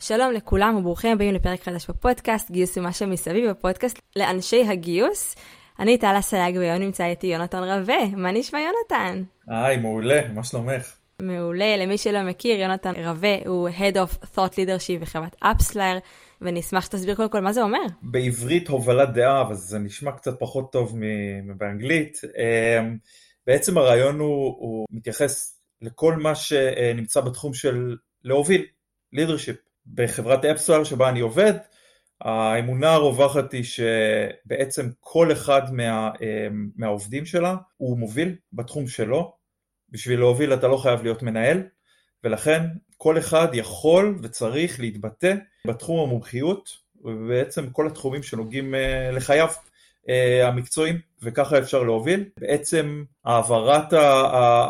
שלום לכולם וברוכים הבאים לפרק חדש בפודקאסט, גיוס ומה שמסביב הפודקאסט לאנשי הגיוס. אני טלה סייג והיום נמצא איתי יונתן רווה, מה נשמע יונתן? היי, מעולה, מה שלומך? מעולה, למי שלא מכיר, יונתן רווה הוא Head of Thought Leadership בחברת אפספלייר, ואני אשמח שתסביר קודם כל מה זה אומר. בעברית הובלת דעה, אבל זה נשמע קצת פחות טוב מבאנגלית. אמ, בעצם הרעיון הוא, הוא מתייחס לכל מה שנמצא בתחום של להוביל, leadership. בחברת אפסואל שבה אני עובד, האמונה הרווחת היא שבעצם כל אחד מה, מהעובדים שלה הוא מוביל בתחום שלו, בשביל להוביל אתה לא חייב להיות מנהל, ולכן כל אחד יכול וצריך להתבטא בתחום המומחיות, ובעצם כל התחומים שנוגעים אה, לחייו אה, המקצועיים, וככה אפשר להוביל. בעצם העברת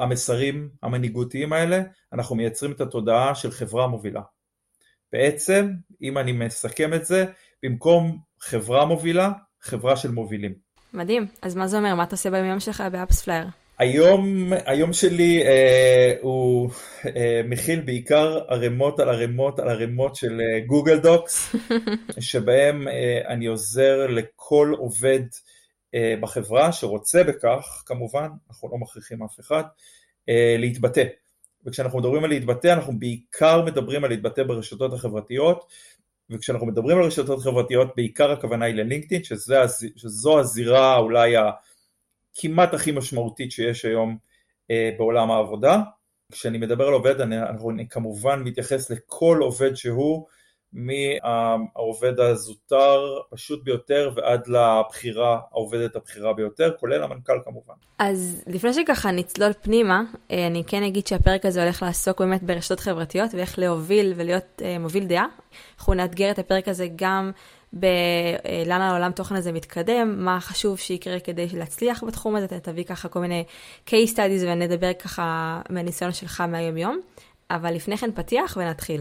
המסרים המנהיגותיים האלה, אנחנו מייצרים את התודעה של חברה מובילה. בעצם, אם אני מסכם את זה, במקום חברה מובילה, חברה של מובילים. מדהים. אז מה זה אומר? מה אתה עושה ביום שלך ב-AppsFlyer? היום, היום שלי אה, הוא אה, מכיל בעיקר ערימות על ערימות על ערימות של אה, Google Docs, שבהם אה, אני עוזר לכל עובד אה, בחברה שרוצה בכך, כמובן, אנחנו לא מכריחים אף אחד, אה, להתבטא. וכשאנחנו מדברים על להתבטא, אנחנו בעיקר מדברים על להתבטא ברשתות החברתיות, וכשאנחנו מדברים על רשתות חברתיות, בעיקר הכוונה היא ללינקדאין, שזו הזירה אולי הכמעט הכי משמעותית שיש היום אה, בעולם העבודה. כשאני מדבר על עובד, אני, אני כמובן מתייחס לכל עובד שהוא, מהעובד הזוטר פשוט ביותר ועד לבחירה, העובדת הבכירה ביותר, כולל המנכ"ל כמובן. אז לפני שככה נצלול פנימה, אה, אני כן אגיד שהפרק הזה הולך לעסוק באמת ברשתות חברתיות ואיך להוביל ולהיות אה, מוביל דעה. אנחנו נאתגר את הפרק הזה גם בלאן אה, העולם תוכן הזה מתקדם, מה חשוב שיקרה כדי להצליח בתחום הזה, אתה תביא ככה כל מיני case studies ונדבר ככה מהניסיון שלך מהיום יום. אבל לפני כן פתיח ונתחיל.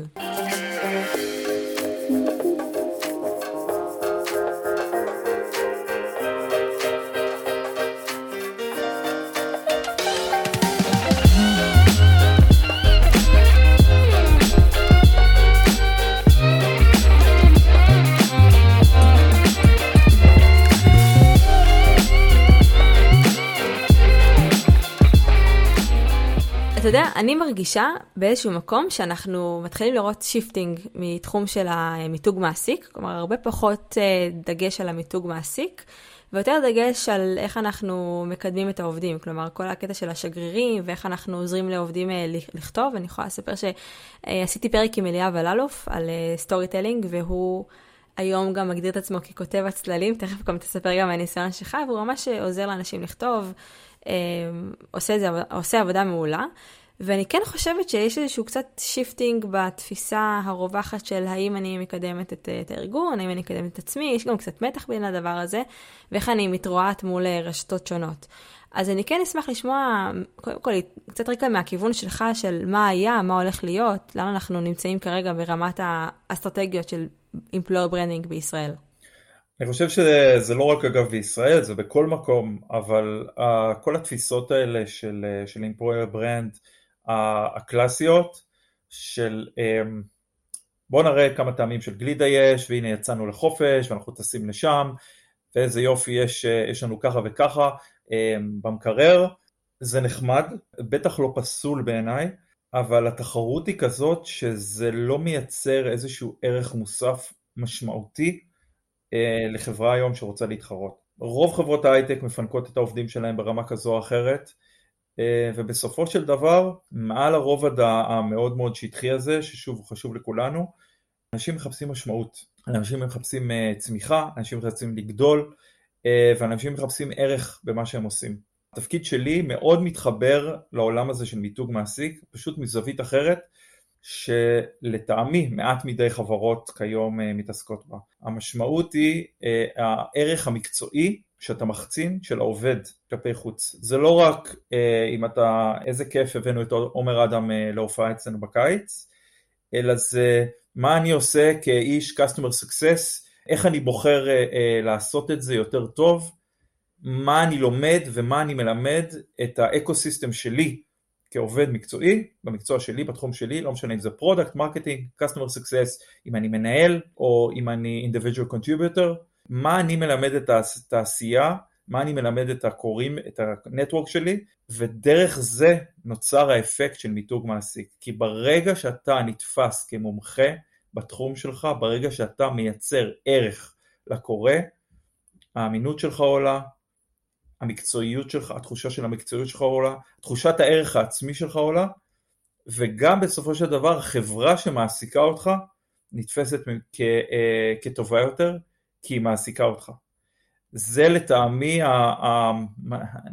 אתה יודע, אני מרגישה באיזשהו מקום שאנחנו מתחילים לראות shifting מתחום של המיתוג מעסיק, כלומר הרבה פחות אה, דגש על המיתוג מעסיק, ויותר דגש על איך אנחנו מקדמים את העובדים, כלומר כל הקטע של השגרירים ואיך אנחנו עוזרים לעובדים אה, לכתוב. אני יכולה לספר שעשיתי פרק עם אליאב אלאלוף על story אה, telling, והוא... היום גם מגדיר את עצמו ככותב הצללים, תכף גם תספר גם מהניסיון שלך, והוא ממש עוזר לאנשים לכתוב, עושה, זה, עושה עבודה מעולה. ואני כן חושבת שיש איזשהו קצת shifting בתפיסה הרווחת של האם אני מקדמת את, את הארגון, האם אני מקדמת את עצמי, יש גם קצת מתח בין הדבר הזה, ואיך אני מתרועעת מול אה, רשתות שונות. אז אני כן אשמח לשמוע, קודם כל, קצת רקע מהכיוון שלך של מה היה, מה הולך להיות, לאן אנחנו נמצאים כרגע ברמת האסטרטגיות של employer branding בישראל. אני חושב שזה לא רק אגב בישראל, זה בכל מקום, אבל uh, כל התפיסות האלה של, uh, של employer brand הקלאסיות של uh, בוא נראה כמה טעמים של גלידה יש, והנה יצאנו לחופש ואנחנו טסים לשם, ואיזה יופי יש, uh, יש לנו ככה וככה uh, במקרר, זה נחמד, בטח לא פסול בעיניי, אבל התחרות היא כזאת שזה לא מייצר איזשהו ערך מוסף משמעותי. אה, לחברה היום שרוצה להתחרות. רוב חברות ההייטק מפנקות את העובדים שלהם ברמה כזו או אחרת, אה, ובסופו של דבר, מעל הרובד המאוד מאוד שטחי הזה, ששוב הוא חשוב לכולנו, אנשים מחפשים משמעות, אנשים מחפשים אה, צמיחה, אנשים מחפשים לגדול, ואנשים מחפשים ערך במה שהם עושים. התפקיד שלי מאוד מתחבר לעולם הזה של מיתוג מעסיק, פשוט מזווית אחרת, שלטעמי מעט מדי חברות כיום אה, מתעסקות בה. המשמעות היא אה, הערך המקצועי שאתה מחצין של העובד כלפי חוץ. זה לא רק אה, אם אתה, איזה כיף הבאנו את עומר אדם להופעה אצלנו בקיץ, אלא זה מה אני עושה כאיש customer success, איך אני בוחר לעשות את זה יותר טוב, מה אני לומד ומה אני מלמד את ה ecosystem שלי כעובד מקצועי, במקצוע שלי, בתחום שלי, לא משנה אם זה product, marketing, customer success, אם אני מנהל או אם אני individual contributor, מה אני מלמד את התעשייה, מה אני מלמד את הקוראים, את הנטוורק שלי, ודרך זה נוצר האפקט של מיתוג מעסיק. כי ברגע שאתה נתפס כמומחה בתחום שלך, ברגע שאתה מייצר ערך לקורא, האמינות שלך עולה, המקצועיות שלך, התחושה של המקצועיות שלך עולה, תחושת הערך העצמי שלך עולה, וגם בסופו של דבר החברה שמעסיקה אותך נתפסת כ, אה, כטובה יותר, כי היא מעסיקה אותך. זה לטעמי, ה, ה,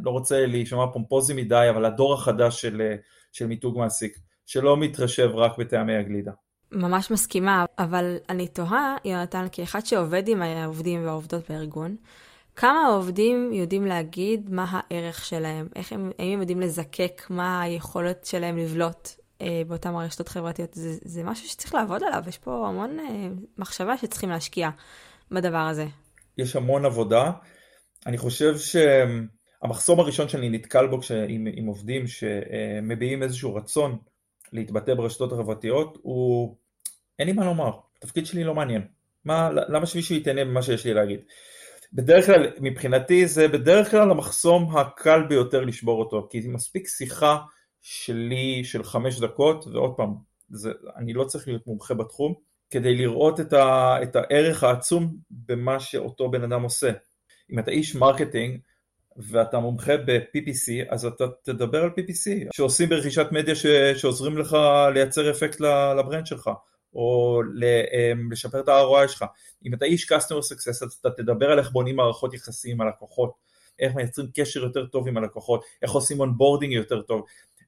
לא רוצה להישמע פומפוזי מדי, אבל הדור החדש של, של מיתוג מעסיק, שלא מתרשב רק בטעמי הגלידה. ממש מסכימה, אבל אני תוהה, יונתן, כאחד שעובד עם העובדים והעובדות בארגון, כמה העובדים יודעים להגיד מה הערך שלהם, איך הם, הם יודעים לזקק מה היכולת שלהם לבלוט אה, באותן הרשתות חברתיות. זה, זה משהו שצריך לעבוד עליו, יש פה המון אה, מחשבה שצריכים להשקיע בדבר הזה. יש המון עבודה. אני חושב שהמחסום הראשון שאני נתקל בו עם, עם עובדים שמביעים איזשהו רצון להתבטא ברשתות החברתיות הוא אין לי מה לומר, התפקיד שלי לא מעניין. מה, למה שמישהו יתעניין במה שיש לי להגיד? בדרך כלל, מבחינתי זה בדרך כלל המחסום הקל ביותר לשבור אותו, כי מספיק שיחה שלי של חמש דקות, ועוד פעם, זה, אני לא צריך להיות מומחה בתחום, כדי לראות את, ה, את הערך העצום במה שאותו בן אדם עושה. אם אתה איש marketing ואתה מומחה ב-PPC, אז אתה תדבר על PPC, שעושים ברכישת מדיה ש, שעוזרים לך לייצר אפקט ל brand שלך. או אמ, לשפר את ה-ROI שלך. אם אתה איש customer success, אז אתה תדבר על איך בונים מערכות יחסים עם הלקוחות, איך מייצרים קשר יותר טוב עם הלקוחות, איך עושים onboarding יותר טוב.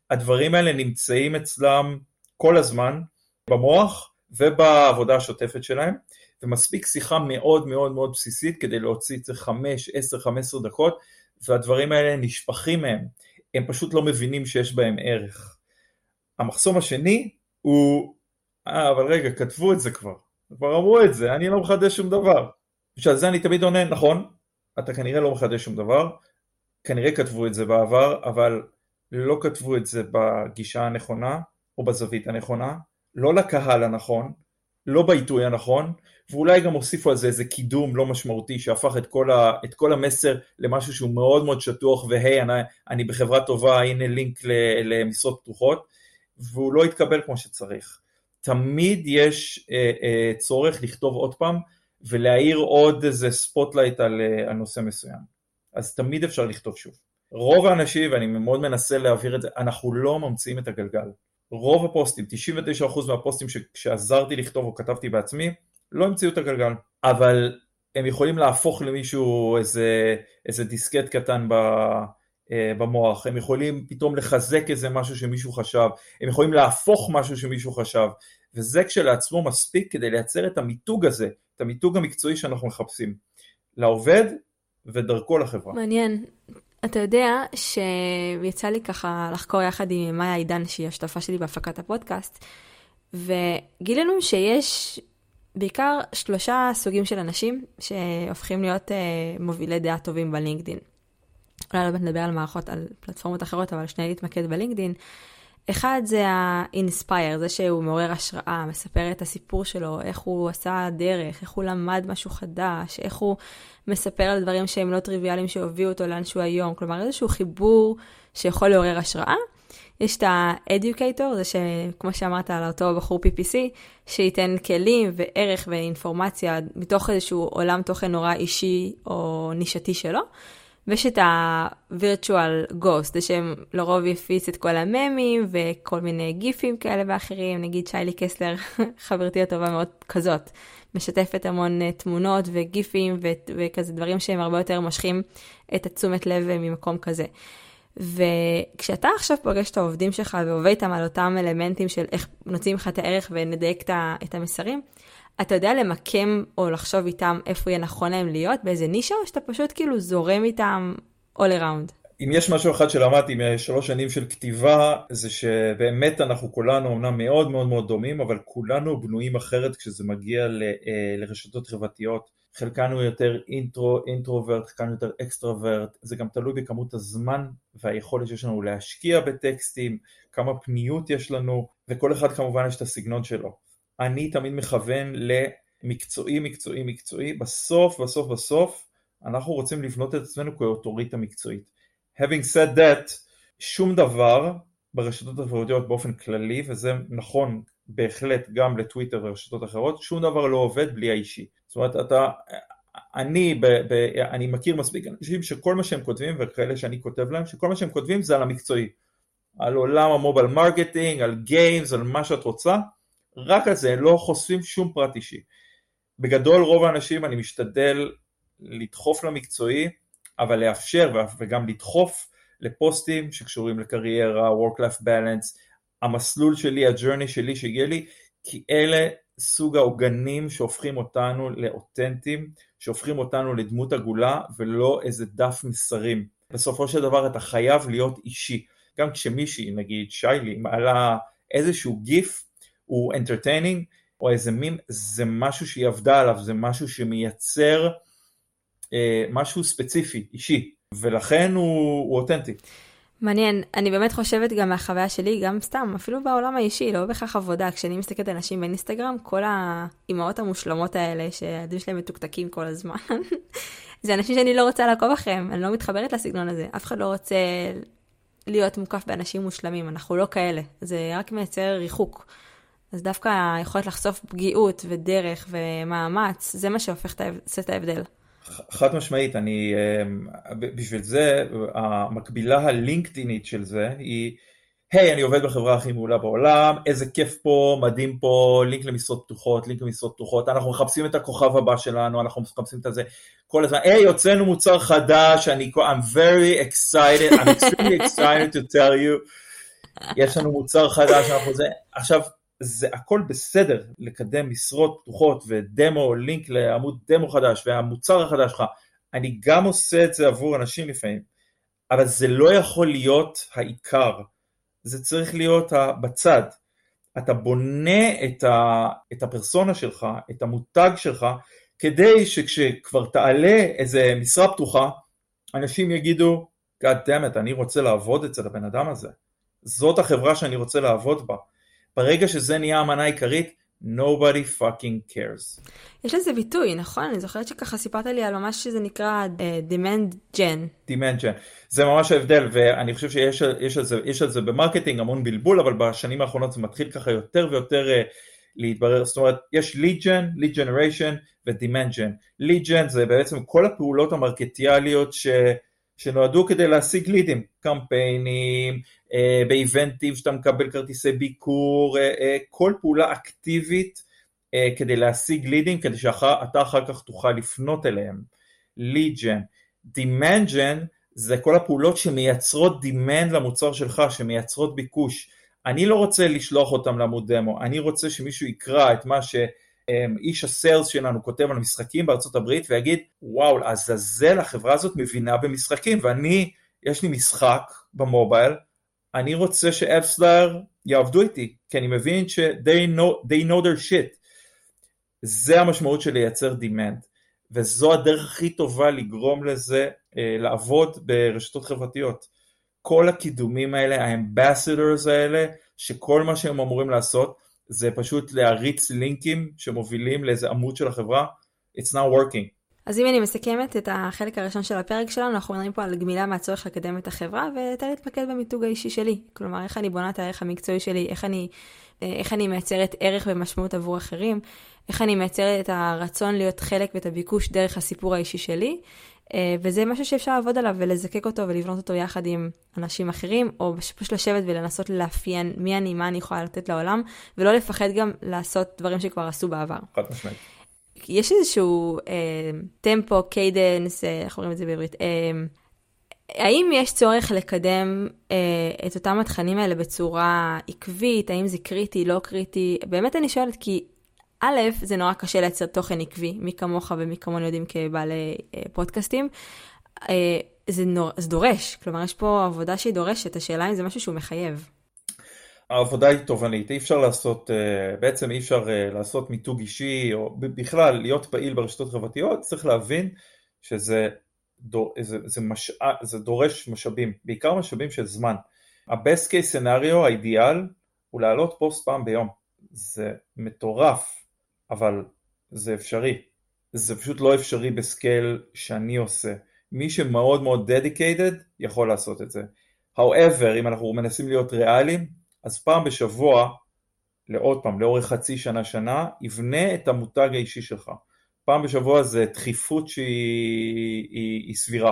הדברים האלה נמצאים אצלם כל הזמן במוח ובעבודה השוטפת שלהם, ומספיק שיחה מאוד מאוד מאוד בסיסית כדי להוציא את זה 5, 10, 15 דקות, והדברים האלה נשפכים מהם, הם פשוט לא מבינים שיש בהם ערך. המחסום השני הוא אה, אבל רגע, כתבו את זה כבר. כבר אמרו את זה, אני לא מחדש שום דבר. שעל זה אני תמיד עונה, נכון, אתה כנראה לא מחדש שום דבר, כנראה כתבו את זה בעבר, אבל לא כתבו את זה בגישה הנכונה, או בזווית הנכונה, לא לקהל הנכון, לא בעיתוי הנכון, ואולי גם הוסיפו על זה איזה קידום לא משמעותי שהפך את כל, ה, את כל המסר למשהו שהוא מאוד מאוד שטוח, והי, אני, אני בחברה טובה, הנה לינק למשרות פתוחות, והוא לא התקבל כמו שצריך. תמיד יש אה, אה, צורך לכתוב עוד פעם ולהאיר עוד איזה spotlight על, אה, על נושא מסוים. אז תמיד אפשר לכתוב שוב. רוב האנשים, ואני מאוד מנסה להעביר את זה, אנחנו לא ממציאים את הגלגל. רוב הפוסטים, 99% מהפוסטים שעזרתי לכתוב או כתבתי בעצמי, לא המציאו את הגלגל. אבל הם יכולים להפוך למישהו איזה, איזה דיסקט קטן ב, במוח, הם יכולים פתאום לחזק איזה משהו שמישהו חשב, הם יכולים להפוך משהו שמישהו חשב, וזה כשלעצמו מספיק כדי לייצר את המיתוג הזה, את המיתוג המקצועי שאנחנו מחפשים, לעובד ודרכו לחברה. מעניין. אתה יודע שיצא לי ככה לחקור יחד עם מאיה עידן, שהיא השותפה שלי בהפקת הפודקאסט, וגילינו שיש בעיקר שלושה סוגים של אנשים שהופכים להיות uh, מובילי דעה טובים בלינקדין. אולי לא נדבר על מערכות, על פלטפורמות אחרות, אבל שנייה להתמקד בלינקדין. אחד זה ה-inspire, זה שהוא מעורר השראה, מספר את הסיפור שלו, איך הוא עשה דרך, איך הוא למד משהו חדש, איך הוא מספר על דברים שהם לא טריוויאליים שהובילו אותו לאן שהוא היום, כלומר איזשהו חיבור שיכול לעורר השראה. יש את ה-educator, זה שכמו שאמרת על אותו בחור PPC, שייתן כלים וערך ואינפורמציה מתוך איזשהו עולם תוכן נורא אישי או נישתי שלו. ויש את ה-virtual ghost, זה שהם לרוב יפיץ את כל הממים וכל מיני גיפים כאלה ואחרים, נגיד שיילי קסלר, חברתי הטובה מאוד כזאת, משתפת המון אה, תמונות וגיפים ו- וכזה דברים שהם הרבה יותר מושכים את התשומת לב ממקום כזה. וכשאתה עכשיו פוגש את העובדים שלך ועובד איתם על אותם אלמנטים של איך נוצאים לך את הערך ונדייק את המסרים, אתה יודע למקם או לחשוב איתם איפה יהיה נכון להם להיות, באיזה נישה, או שאתה פשוט כאילו זורם איתם all around? אם יש משהו אחד שלמדתי משלוש שנים של כתיבה, זה שבאמת אנחנו כולנו אמנם מאוד מאוד מאוד דומים, אבל כולנו בנויים אחרת כשזה מגיע ל, אה, לרשתות חברתיות. חלקנו יותר אינטרו, אינטרוברט, חלקנו יותר אקסטרוורט, זה גם תלוי בכמות הזמן והיכולת שיש לנו להשקיע בטקסטים, כמה פניות יש לנו, וכל אחד כמובן יש את הסגנון שלו. אני תמיד מכוון למקצועי, מקצועי, מקצועי, בסוף, בסוף, בסוף, אנחנו רוצים לבנות את עצמנו כאוטוריטה מקצועית. Having said that, שום דבר ברשתות החברתיות באופן כללי, וזה נכון בהחלט גם לטוויטר ורשתות אחרות, שום דבר לא עובד בלי האישי. זאת אומרת, אתה, אני, ב, ב, אני מכיר מספיק אנשים שכל מה שהם כותבים, וכאלה שאני כותב להם, שכל מה שהם כותבים זה על המקצועי. על עולם ה mobile marketing, על games, על מה שאת רוצה, רק על זה, לא חושפים שום פרט אישי. בגדול רוב האנשים אני משתדל לדחוף למקצועי, אבל לאפשר וגם לדחוף לפוסטים שקשורים לקריירה, work-life balance, המסלול שלי, הג'רני שלי שהגיע לי, כי אלה סוג העוגנים שהופכים אותנו לאותנטיים, שהופכים אותנו לדמות עגולה ולא איזה דף מסרים. בסופו של דבר אתה חייב להיות אישי. גם כשמישהי, נגיד שיילי, מעלה איזשהו גיף, הוא entertaining, או איזה מים, זה משהו שהיא עבדה עליו, זה משהו שמייצר אה, משהו ספציפי, אישי, ולכן הוא, הוא אותנטי. מעניין, אני באמת חושבת גם מהחוויה שלי, גם סתם, אפילו בעולם האישי, לא בהכרח עבודה, כשאני מסתכלת על אנשים באינסטגרם, כל האימהות המושלמות האלה, שהילדים שלהם מתוקתקים כל הזמן, זה אנשים שאני לא רוצה לעקוב אחריהם, אני לא מתחברת לסגנון הזה, אף אחד לא רוצה להיות מוקף באנשים מושלמים, אנחנו לא כאלה, זה רק מייצר ריחוק. אז דווקא היכולת לחשוף פגיעות ודרך ומאמץ, זה מה שהופך את ההבדל. חד משמעית, אני, אמ, בשביל זה, המקבילה הלינקדאינית של זה היא, היי, hey, אני עובד בחברה הכי מעולה בעולם, איזה כיף פה, מדהים פה, לינק למשרות פתוחות, לינק למשרות פתוחות, אנחנו מחפשים את הכוכב הבא שלנו, אנחנו מחפשים את זה כל הזמן, היי, hey, הוצאנו מוצר חדש, אני, I'm very excited, I'm extremely excited to tell you, יש לנו מוצר חדש, אנחנו זה, עכשיו, זה הכל בסדר לקדם משרות פתוחות ודמו, לינק לעמוד דמו חדש והמוצר החדש שלך, אני גם עושה את זה עבור אנשים לפעמים, אבל זה לא יכול להיות העיקר, זה צריך להיות בצד. אתה בונה את, ה, את הפרסונה שלך, את המותג שלך, כדי שכשכבר תעלה איזה משרה פתוחה, אנשים יגידו, God damn it, אני רוצה לעבוד אצל הבן אדם הזה. זאת החברה שאני רוצה לעבוד בה. ברגע שזה נהיה המנה העיקרית, nobody fucking cares. יש לזה ביטוי, נכון? אני זוכרת שככה סיפרת לי על ממש שזה נקרא uh, demand gen. demand gen. זה ממש ההבדל, ואני חושב שיש יש על, זה, יש על זה ב marketing המון בלבול, אבל בשנים האחרונות זה מתחיל ככה יותר ויותר uh, להתברר. זאת אומרת, יש lead gen, lead generation ו-demand gen. lead gen זה בעצם כל הפעולות המרקטיאליות ש... שנועדו כדי להשיג לידים, קמפיינים, אה, באיבנטים שאתה מקבל כרטיסי ביקור, אה, אה, כל פעולה אקטיבית אה, כדי להשיג לידים, כדי שאתה אחר כך תוכל לפנות אליהם. lead gen. demand gen זה כל הפעולות שמייצרות demand למוצר שלך, שמייצרות ביקוש. אני לא רוצה לשלוח אותם לעמוד דמו, אני רוצה שמישהו יקרא את מה ש... אמ, איש הסיילס שלנו כותב על משחקים בארצות הברית ויגיד וואו לעזאזל החברה הזאת מבינה במשחקים ואני יש לי משחק במובייל אני רוצה שאפסלר יעבדו איתי כי אני מבין ש- they know, they know their shit. זה המשמעות של לייצר demand וזו הדרך הכי טובה לגרום לזה אה, לעבוד ברשתות חברתיות. כל הקידומים האלה האמבסדורס האלה שכל מה שהם אמורים לעשות זה פשוט להריץ לינקים שמובילים לאיזה עמוד של החברה, it's not working. אז אם אני מסכמת את החלק הראשון של הפרק שלנו, אנחנו מדברים פה על גמילה מהצורך לקדם את החברה, ותן להתמקד במיתוג האישי שלי. כלומר, איך אני בונה את הערך המקצועי שלי, איך אני, איך אני מייצרת ערך ומשמעות עבור אחרים, איך אני מייצרת את הרצון להיות חלק ואת הביקוש דרך הסיפור האישי שלי, וזה משהו שאפשר לעבוד עליו ולזקק אותו ולבנות אותו יחד עם אנשים אחרים, או פשוט לשבת ולנסות לאפיין מי אני, מה אני יכולה לתת לעולם, ולא לפחד גם לעשות דברים שכבר עשו בעבר. חד משמעית. יש איזשהו אה, טמפו, cadence, אה, איך אומרים את זה בעברית? אה, האם יש צורך לקדם אה, את אותם התכנים האלה בצורה עקבית? האם זה קריטי, לא קריטי? באמת אני שואלת כי א', זה נורא קשה לייצר תוכן עקבי, מי כמוך ומי כמוני יודעים כבעלי אה, פודקאסטים. אה, זה, נור... זה דורש, כלומר יש פה עבודה שהיא דורשת, השאלה אם זה משהו שהוא מחייב. העבודה היא תובענית, אי אפשר לעשות, אה, בעצם אי אפשר אה, לעשות מיתוג אישי, או בכלל להיות פעיל ברשתות חברתיות, צריך להבין שזה דור, זה, זה, מש, זה דורש משאבים, בעיקר משאבים של זמן. ה-best case scenario, האידיאל, הוא להעלות פוסט פעם ביום. זה מטורף, אבל זה אפשרי. זה פשוט לא אפשרי בסקייל שאני עושה. מי שמאוד מאוד dedicated יכול לעשות את זה. However, אם אנחנו מנסים להיות ריאליים, אז פעם בשבוע, לעוד פעם, לאורך חצי שנה שנה, יבנה את המותג האישי שלך. פעם בשבוע זה דחיפות שהיא היא, היא סבירה.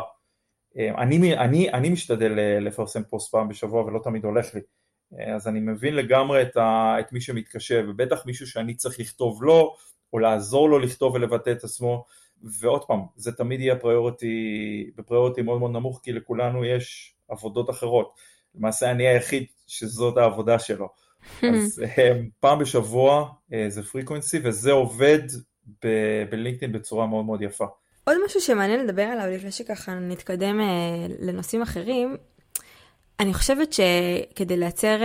אני, אני, אני משתדל לפרסם פוסט פעם בשבוע ולא תמיד הולך לי. אז אני מבין לגמרי את, ה, את מי שמתקשה, ובטח מישהו שאני צריך לכתוב לו, או לעזור לו לכתוב ולבטא את עצמו, ועוד פעם, זה תמיד יהיה priority, ב priority מאוד מאוד נמוך, כי לכולנו יש עבודות אחרות. למעשה אני היחיד שזאת העבודה שלו. אז אה, פעם בשבוע אה, זה frequency, וזה עובד בלינקדאין בצורה מאוד מאוד יפה. עוד משהו שמעניין לדבר עליו לפני שככה נתקדם אה, לנושאים אחרים, אני חושבת שכדי לייצר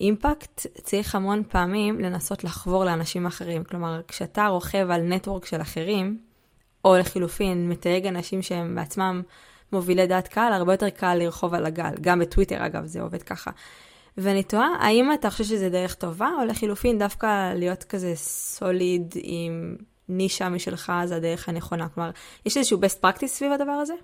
אימפקט צריך המון פעמים לנסות לחבור לאנשים אחרים. כלומר, כשאתה רוכב על נטוורק של אחרים, או לחילופין מתייג אנשים שהם בעצמם מובילי דעת קהל, הרבה יותר קל לרחוב על הגל. גם בטוויטר אגב זה עובד ככה. ואני תוהה, האם אתה חושב שזה דרך טובה, או לחילופין דווקא להיות כזה סוליד עם נישה משלך, זה הדרך הנכונה? כלומר, יש איזשהו best practice סביב הדבר הזה?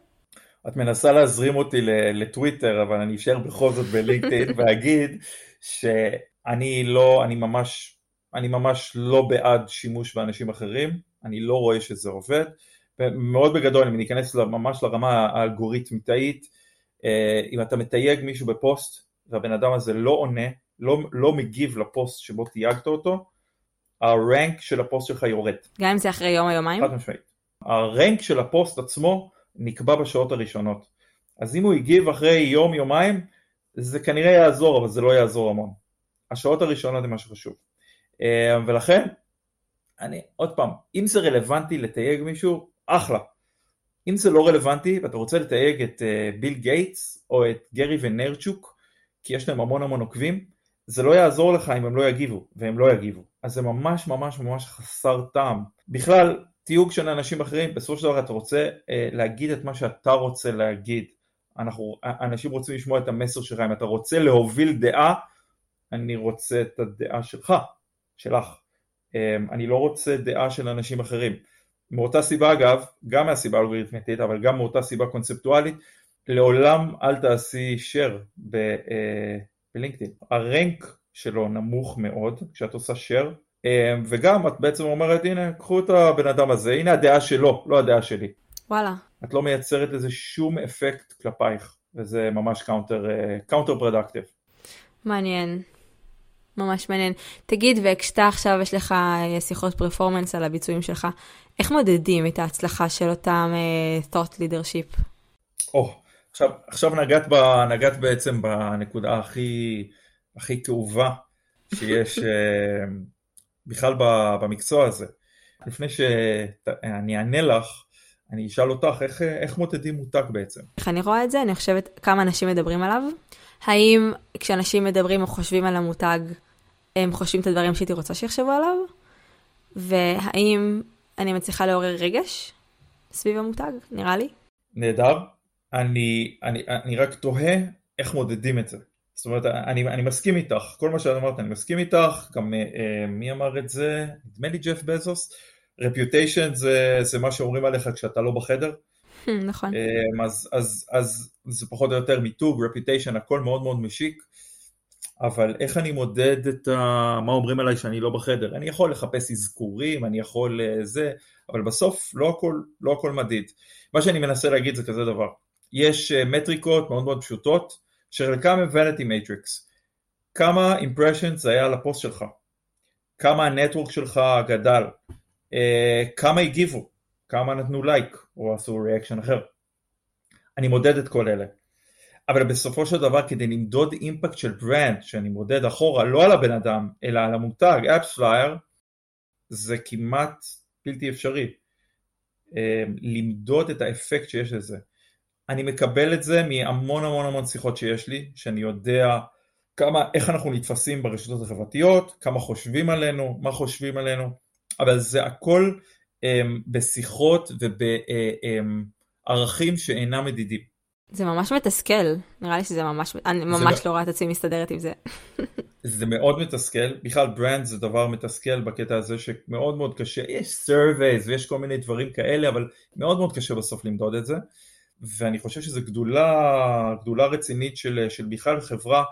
את מנסה להזרים אותי לטוויטר, אבל אני אשאר בכל זאת בלינקדאין ואגיד שאני לא, אני ממש, אני ממש לא בעד שימוש באנשים אחרים, אני לא רואה שזה עובד. מאוד בגדול, אם ניכנס ממש לרמה האלגוריתמית, אה, אם אתה מתייג מישהו בפוסט והבן אדם הזה לא עונה, לא, לא מגיב לפוסט שבו תייגת אותו, ה rank של הפוסט שלך יורד. גם אם זה אחרי יום או יומיים? חד משמעית. ה rank של הפוסט עצמו נקבע בשעות הראשונות. אז אם הוא הגיב אחרי יום יומיים, זה כנראה יעזור, אבל זה לא יעזור המון. השעות הראשונות זה מה שחשוב. אה, ולכן, אני, עוד פעם, אם זה רלוונטי לתייג מישהו, אחלה. אם זה לא רלוונטי ואתה רוצה לתייג את אה, ביל גייטס או את גרי ויינרצ'וק, כי יש להם המון המון עוקבים, זה לא יעזור לך אם הם לא יגיבו, והם לא יגיבו. אז זה ממש ממש ממש חסר טעם. בכלל, תיוג של אנשים אחרים, בסופו של דבר אתה רוצה uh, להגיד את מה שאתה רוצה להגיד. אנחנו, אנשים רוצים לשמוע את המסר שלך, אם אתה רוצה להוביל דעה, אני רוצה את הדעה שלך, שלך. Um, אני לא רוצה דעה של אנשים אחרים. מאותה סיבה אגב, גם מהסיבה אלגוריתמטית, אבל גם מאותה סיבה קונספטואלית, לעולם אל תעשי share אה, בלינקדאין. הרנק שלו נמוך מאוד כשאת עושה share, אה, וגם את בעצם אומרת הנה קחו את הבן אדם הזה, הנה הדעה שלו, לא הדעה שלי. וואלה. את לא מייצרת לזה שום אפקט כלפייך, וזה ממש counter, counter productive. מעניין. ממש מעניין. תגיד, וכשאתה עכשיו יש לך אה, שיחות performance על הביצועים שלך, איך מודדים את ההצלחה של אותם אה, thought leadership? או, או, עכשיו, עכשיו נגעת, ב, נגעת בעצם בנקודה הכי, הכי כאובה שיש uh, בכלל במקצוע הזה. לפני שאני אענה לך, אני אשאל אותך, איך, איך מודדים מותג בעצם? איך אני רואה את זה? אני חושבת כמה אנשים מדברים עליו. האם כשאנשים מדברים או חושבים על המותג, הם חושבים את הדברים שהייתי רוצה שיחשבו עליו? והאם אני מצליחה לעורר רגש סביב המותג, נראה לי. נהדר. אני, אני, אני רק תוהה איך מודדים את זה. זאת אומרת, אני, אני מסכים איתך, כל מה שאת אמרת אני מסכים איתך, גם אה, מי אמר את זה? נדמה לי ג'ף בזוס. רפיוטיישן זה, זה מה שאומרים עליך כשאתה לא בחדר. נכון. אה, אז, אז, אז זה פחות או יותר מיתוג, רפיוטיישן, הכל מאוד מאוד משיק. אבל איך אני מודד את ה... מה אומרים עליי שאני לא בחדר? אני יכול לחפש אזכורים, אני יכול אה, זה, אבל בסוף לא הכל, לא הכל מדיד. מה שאני מנסה להגיד זה כזה דבר, יש אה, מטריקות מאוד מאוד פשוטות, שחלקם הם vanity metrics. כמה impressions היה על הפוסט שלך? כמה ה network שלך גדל? אה, כמה הגיבו? כמה נתנו לייק או עשו reaction אחר? אני מודד את כל אלה. אבל בסופו של דבר כדי למדוד impact של brand, שאני מודד אחורה לא על הבן אדם, אלא על המותג, AppsFlyer, זה כמעט בלתי אפשרי. אמ, למדוד את האפקט שיש לזה. אני מקבל את זה מהמון המון המון שיחות שיש לי, שאני יודע כמה, איך אנחנו נתפסים ברשתות החברתיות, כמה חושבים עלינו, מה חושבים עלינו, אבל זה הכל um, בשיחות ובערכים שאינם מדידים. זה ממש מתסכל, נראה לי שזה ממש, אני ממש לא רואה את עצמי מסתדרת עם זה. זה מאוד מתסכל, בכלל brand זה דבר מתסכל בקטע הזה שמאוד מאוד קשה, יש surveys ויש כל מיני דברים כאלה, אבל מאוד מאוד קשה בסוף למדוד את זה, ואני חושב שזו גדולה, גדולה רצינית של, של בכלל חברה,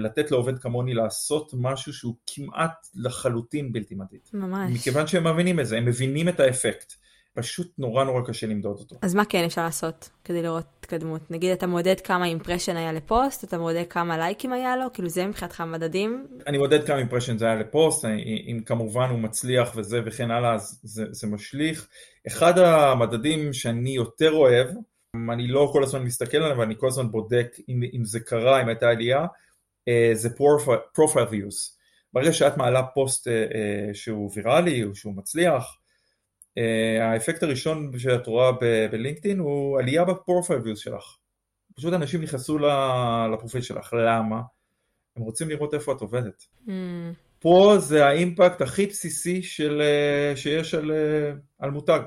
לתת לעובד כמוני לעשות משהו שהוא כמעט לחלוטין בלתי מדיד. ממש. מכיוון שהם מבינים את זה, הם מבינים את האפקט. פשוט נורא נורא קשה למדוד אותו. אז מה כן אפשר לעשות כדי לראות התקדמות? נגיד אתה מודד כמה impression היה לפוסט, אתה מודד כמה לייקים היה לו, כאילו זה מבחינתך מדדים? אני מודד כמה impressions היה לפוסט, אם כמובן הוא מצליח וזה וכן הלאה, אז זה, זה משליך. אחד המדדים שאני יותר אוהב, אני לא כל הזמן מסתכל עליו, אני כל הזמן בודק אם, אם זה קרה, אם הייתה עלייה, אה, זה profile views. ברגע שאת מעלה פוסט אה, אה, שהוא ויראלי או שהוא מצליח, האפקט הראשון שאת רואה בלינקדאין הוא עלייה ב profile views שלך. פשוט אנשים נכנסו לפרופיל שלך, למה? הם רוצים לראות איפה את עובדת. Mm. פה זה האימפקט הכי בסיסי של, שיש על, על מותג.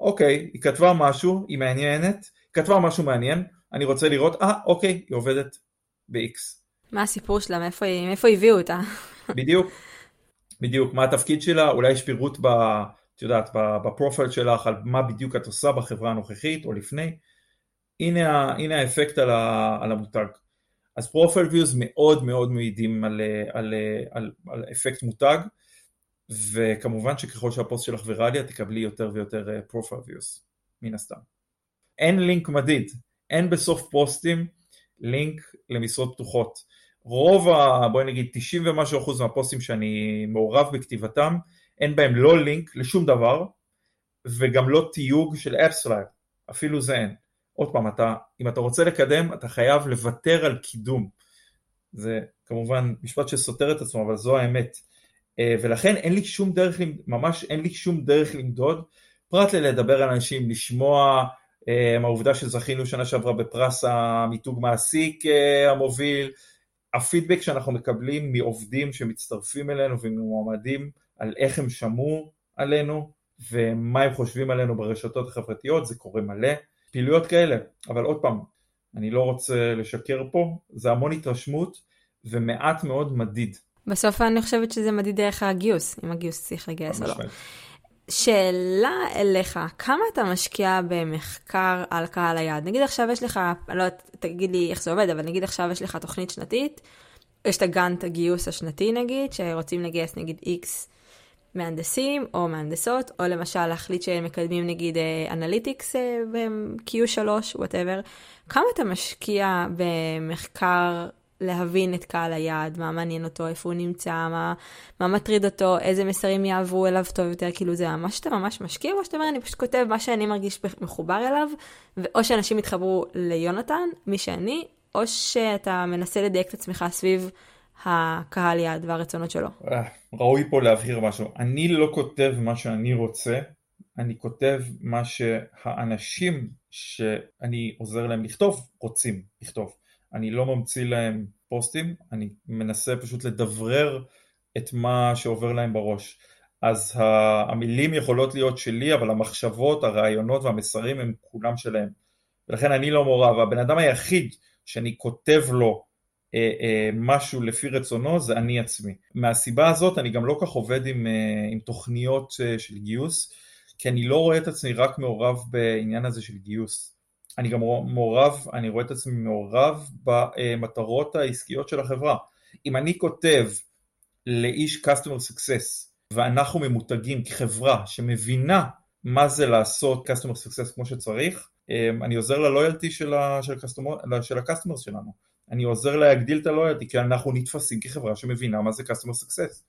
אוקיי, היא כתבה משהו, היא מעניינת, היא כתבה משהו מעניין, אני רוצה לראות, אה, אוקיי, היא עובדת ב-X. מה הסיפור שלה? מאיפה, מאיפה הביאו אותה? בדיוק, בדיוק. מה התפקיד שלה? אולי יש פירוט, ב, את יודעת, בפרופיל שלך על מה בדיוק את עושה בחברה הנוכחית או לפני. הנה, הנה האפקט על, ה, על המותג. אז profile views מאוד מאוד מעידים על, על, על, על אפקט מותג, וכמובן שככל שהפוסט שלך ויראלי את תקבלי יותר ויותר profile views, מן הסתם. אין לינק מדיד, אין בסוף פוסטים לינק למשרות פתוחות. רוב ה... בואי נגיד 90 ומשהו אחוז מהפוסטים שאני מעורב בכתיבתם, אין בהם לא לינק לשום דבר, וגם לא תיוג של אפסלייר, אפילו זה אין. עוד פעם, אתה, אם אתה רוצה לקדם, אתה חייב לוותר על קידום. זה כמובן משפט שסותר את עצמו, אבל זו האמת. אה, ולכן אין לי שום דרך, ממש אין לי שום דרך למדוד, פרט ללדבר על אנשים, לשמוע אה, העובדה שזכינו שנה שעברה בפרס המיתוג מעסיק אה, המוביל, הפידבק שאנחנו מקבלים מעובדים שמצטרפים אלינו וממועמדים על איך הם שמעו עלינו ומה הם חושבים עלינו ברשתות החברתיות, זה קורה מלא, פעילויות כאלה, אבל עוד פעם, אני לא רוצה לשקר פה, זה המון התרשמות ומעט מאוד מדיד. בסוף אני חושבת שזה מדיד דרך הגיוס, אם הגיוס צריך לגייס או לא. שאלה אליך, כמה אתה משקיע במחקר על קהל היעד? נגיד עכשיו יש לך, לא יודעת, תגיד לי איך זה עובד, אבל נגיד עכשיו יש לך תוכנית שנתית, יש את הגאנט הגיוס השנתי נגיד, שרוצים לגייס נגיד איקס מהנדסים או מהנדסות, או למשל להחליט שהם מקדמים נגיד analytics אה, ב-Q3, whatever. כמה אתה משקיע במחקר להבין את קהל היעד, מה מעניין אותו, איפה הוא נמצא, מה, מה מטריד אותו, איזה מסרים יעברו אליו טוב יותר, כאילו זה ממש שאתה ממש משקיע, או שאתה אומר, אני פשוט כותב מה שאני מרגיש מחובר אליו, או שאנשים יתחברו ליונתן, מי שאני, או שאתה מנסה לדייק את עצמך סביב הקהל יעד והרצונות שלו. אה, ראוי פה להבהיר משהו. אני לא כותב מה שאני רוצה, אני כותב מה שהאנשים שאני עוזר להם לכתוב רוצים לכתוב. אני לא ממציא להם פוסטים, אני מנסה פשוט לדברר את מה שעובר להם בראש. אז המילים יכולות להיות שלי, אבל המחשבות, הרעיונות והמסרים הם כולם שלהם. ולכן אני לא מעורב, הבן אדם היחיד שאני כותב לו אה, אה, משהו לפי רצונו זה אני עצמי. מהסיבה הזאת אני גם לא כך עובד עם, אה, עם תוכניות אה, של גיוס, כי אני לא רואה את עצמי רק מעורב בעניין הזה של גיוס. אני גם מעורב, אני רואה את עצמי מעורב במטרות העסקיות של החברה. אם אני כותב לאיש customer success ואנחנו ממותגים כחברה שמבינה מה זה לעשות customer success כמו שצריך, אמ, אני עוזר ללויאלטי של, של ה-customers שלנו. אני עוזר להגדיל את הלויאלטי כי אנחנו נתפסים כחברה שמבינה מה זה customer success.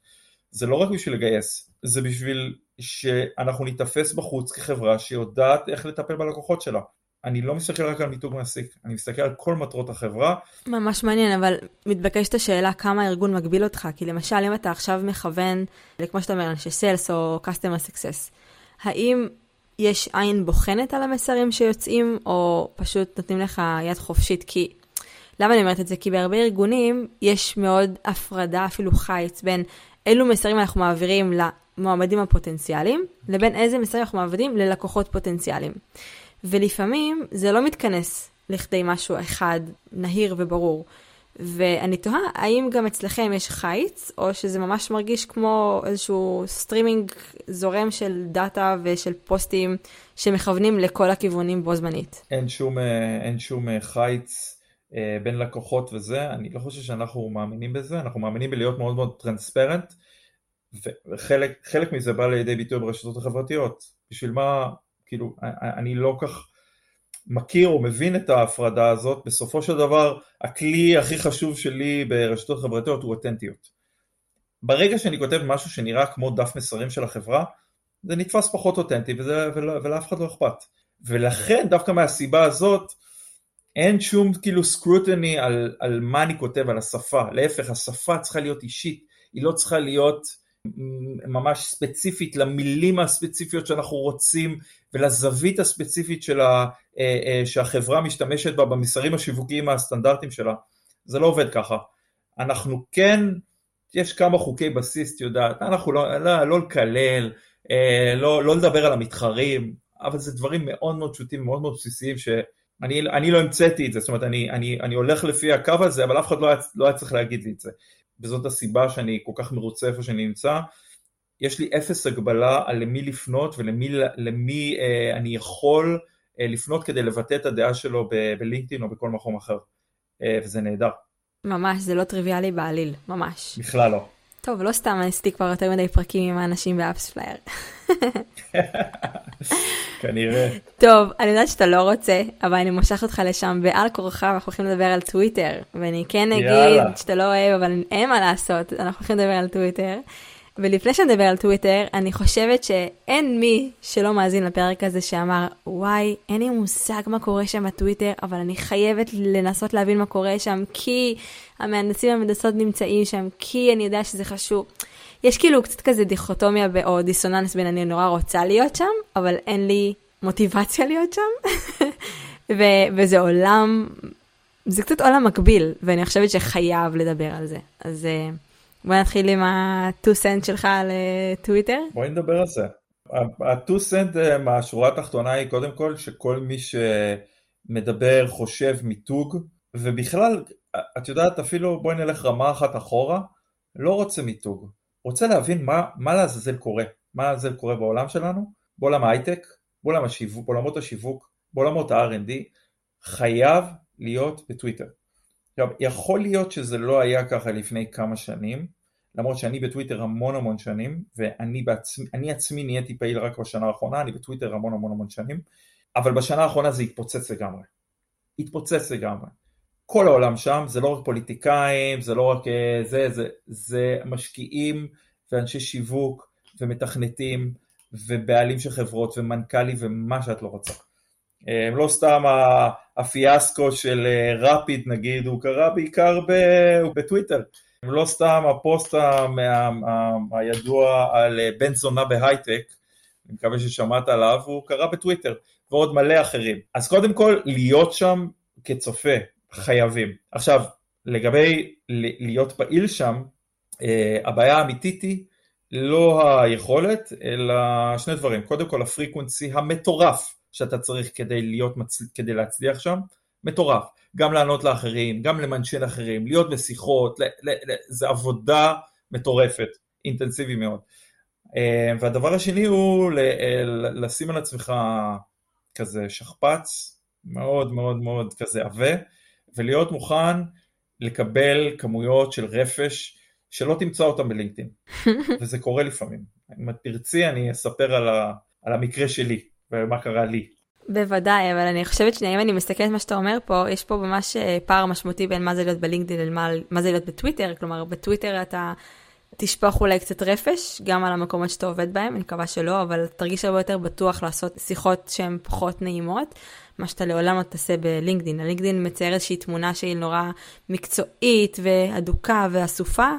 זה לא רק בשביל לגייס, זה בשביל שאנחנו ניתפס בחוץ כחברה שיודעת איך לטפל בלקוחות שלה. אני לא מסתכל רק על מיתוג מעסיק, אני מסתכל על כל מטרות החברה. ממש מעניין, אבל מתבקשת השאלה כמה הארגון מגביל אותך, כי למשל אם אתה עכשיו מכוון, כמו שאתה אומר, אנשי סיילס או customer success, האם יש עין בוחנת על המסרים שיוצאים, או פשוט נותנים לך יד חופשית? כי, למה אני אומרת את זה? כי בהרבה ארגונים יש מאוד הפרדה, אפילו חיץ, בין אילו מסרים אנחנו מעבירים למועמדים הפוטנציאליים, לבין איזה מסרים אנחנו מעבירים ללקוחות פוטנציאליים. ולפעמים זה לא מתכנס לכדי משהו אחד נהיר וברור. ואני תוהה, האם גם אצלכם יש חיץ, או שזה ממש מרגיש כמו איזשהו סטרימינג זורם של דאטה ושל פוסטים שמכוונים לכל הכיוונים בו זמנית? אין שום, אה, אין שום אה, חיץ אה, בין לקוחות וזה, אני לא חושב שאנחנו מאמינים בזה, אנחנו מאמינים בלהיות מאוד מאוד transparent, וחלק מזה בא לידי ביטוי ברשתות החברתיות. בשביל מה, כאילו, אני לא כך... מכיר או מבין את ההפרדה הזאת, בסופו של דבר הכלי הכי חשוב שלי ברשתות חברתיות הוא אותנטיות. ברגע שאני כותב משהו שנראה כמו דף מסרים של החברה, זה נתפס פחות אותנטי וזה, ולא, ולאף אחד לא אכפת. ולכן דווקא מהסיבה הזאת אין שום כאילו סקרוטני על, על מה אני כותב, על השפה. להפך, השפה צריכה להיות אישית, היא לא צריכה להיות ממש ספציפית למילים הספציפיות שאנחנו רוצים ולזווית הספציפית ה, אה, אה, שהחברה משתמשת בה במסרים השיווקיים הסטנדרטיים שלה. זה לא עובד ככה. אנחנו כן, יש כמה חוקי בסיס, את יודעת, אנחנו לא, לא, לא לקלל, אה, לא, לא לדבר על המתחרים, אבל זה דברים מאוד מאוד פשוטים, מאוד מאוד בסיסיים, שאני לא המצאתי את זה, זאת אומרת, אני, אני, אני הולך לפי הקו הזה, אבל אף אחד לא היה, לא היה צריך להגיד לי את זה. וזאת הסיבה שאני כל כך מרוצה איפה שאני נמצא. יש לי אפס הגבלה על למי לפנות ולמי למי, אה, אני יכול אה, לפנות כדי לבטא את הדעה שלו בלינקדאין או בכל מקום אחר, אה, וזה נהדר. ממש, זה לא טריוויאלי בעליל, ממש. בכלל לא. טוב, לא סתם עשיתי כבר יותר מדי פרקים עם האנשים ב AppsFlyer. כנראה. טוב, אני יודעת שאתה לא רוצה, אבל אני מושכת אותך לשם בעל כורחך, ואנחנו הולכים לדבר על טוויטר. ואני כן אגיד יאללה. שאתה לא אוהב, אבל אין מה לעשות, אנחנו הולכים לדבר על טוויטר. ולפני שנדבר על טוויטר, אני חושבת שאין מי שלא מאזין לפרק הזה שאמר, וואי, אין לי מושג מה קורה שם בטוויטר, אבל אני חייבת לנסות להבין מה קורה שם, כי המהנדסים והמהנדסות נמצאים שם, כי אני יודע שזה חשוב. יש כאילו קצת כזה דיכוטומיה או דיסוננס בין אני נורא רוצה להיות שם, אבל אין לי מוטיבציה להיות שם. ו- וזה עולם, זה קצת עולם מקביל, ואני חושבת שחייב לדבר על זה. אז uh, בוא נתחיל עם ה-2 סנט שלך על טוויטר. בואי נדבר על זה. ה-2 סנט אה, מהשורה התחתונה היא קודם כל שכל מי שמדבר חושב מיתוג, ובכלל, את יודעת אפילו בואי נלך רמה אחת אחורה, לא רוצה מיתוג, רוצה להבין מה, מה לעזאזל קורה, מה לעזאזל קורה בעולם שלנו, בעולם ההייטק, בעולם השיווק, בעולמות השיווק, בעולמות ה-R&D, חייב להיות בטוויטר. עכשיו, יכול להיות שזה לא היה ככה לפני כמה שנים, למרות שאני בטוויטר המון המון שנים, ואני בעצמי, עצמי נהייתי פעיל רק בשנה האחרונה, אני בטוויטר המון המון המון שנים, אבל בשנה האחרונה זה התפוצץ לגמרי. התפוצץ לגמרי. כל העולם שם, זה לא רק פוליטיקאים, זה לא רק אה, זה, זה, זה משקיעים ואנשי שיווק ומתכנתים ובעלים של חברות ומנכ"לים ומה שאת לא רוצה. אה, לא סתם הפיאסקו של רפיד אה, נגיד, הוא קרה בעיקר בטוויטר. לא סתם הפוסט הידוע על בן זונה בהייטק, אני מקווה ששמעת עליו, הוא קרה בטוויטר, ועוד מלא אחרים. אז קודם כל, להיות שם כצופה, חייבים. עכשיו, לגבי להיות פעיל שם, אה, הבעיה האמיתית היא לא היכולת, אלא שני דברים. קודם כל, הפריקוונסי המטורף שאתה צריך כדי, להיות, מצ... כדי להצליח שם, מטורף. גם לענות לאחרים, גם למנשן אחרים, להיות בשיחות, ל... ל... ל... זה עבודה מטורפת, אינטנסיבי מאוד. אה, והדבר השני הוא לשים על עצמך כזה שכפ"ץ, מאוד מאוד מאוד כזה עבה, ולהיות מוכן לקבל כמויות של רפש שלא תמצא אותם בלינקדאין, וזה קורה לפעמים. אם את תרצי אני אספר על, ה, על המקרה שלי ומה קרה לי. בוודאי, אבל אני חושבת שאם אני מסתכלת מה שאתה אומר פה, יש פה ממש אה, פער משמעותי בין מה זה להיות בלינקדאין למה זה להיות בטוויטר, כלומר בטוויטר אתה תשפוך אולי קצת רפש, גם על המקומות שאתה עובד בהם, אני מקווה שלא, אבל תרגיש הרבה יותר בטוח לעשות שיחות שהן פחות נעימות. מה שאתה לעולם לא תעשה בלינקדין. הלינקדין מצייר איזושהי תמונה שהיא נורא מקצועית ואדוקה ואסופה,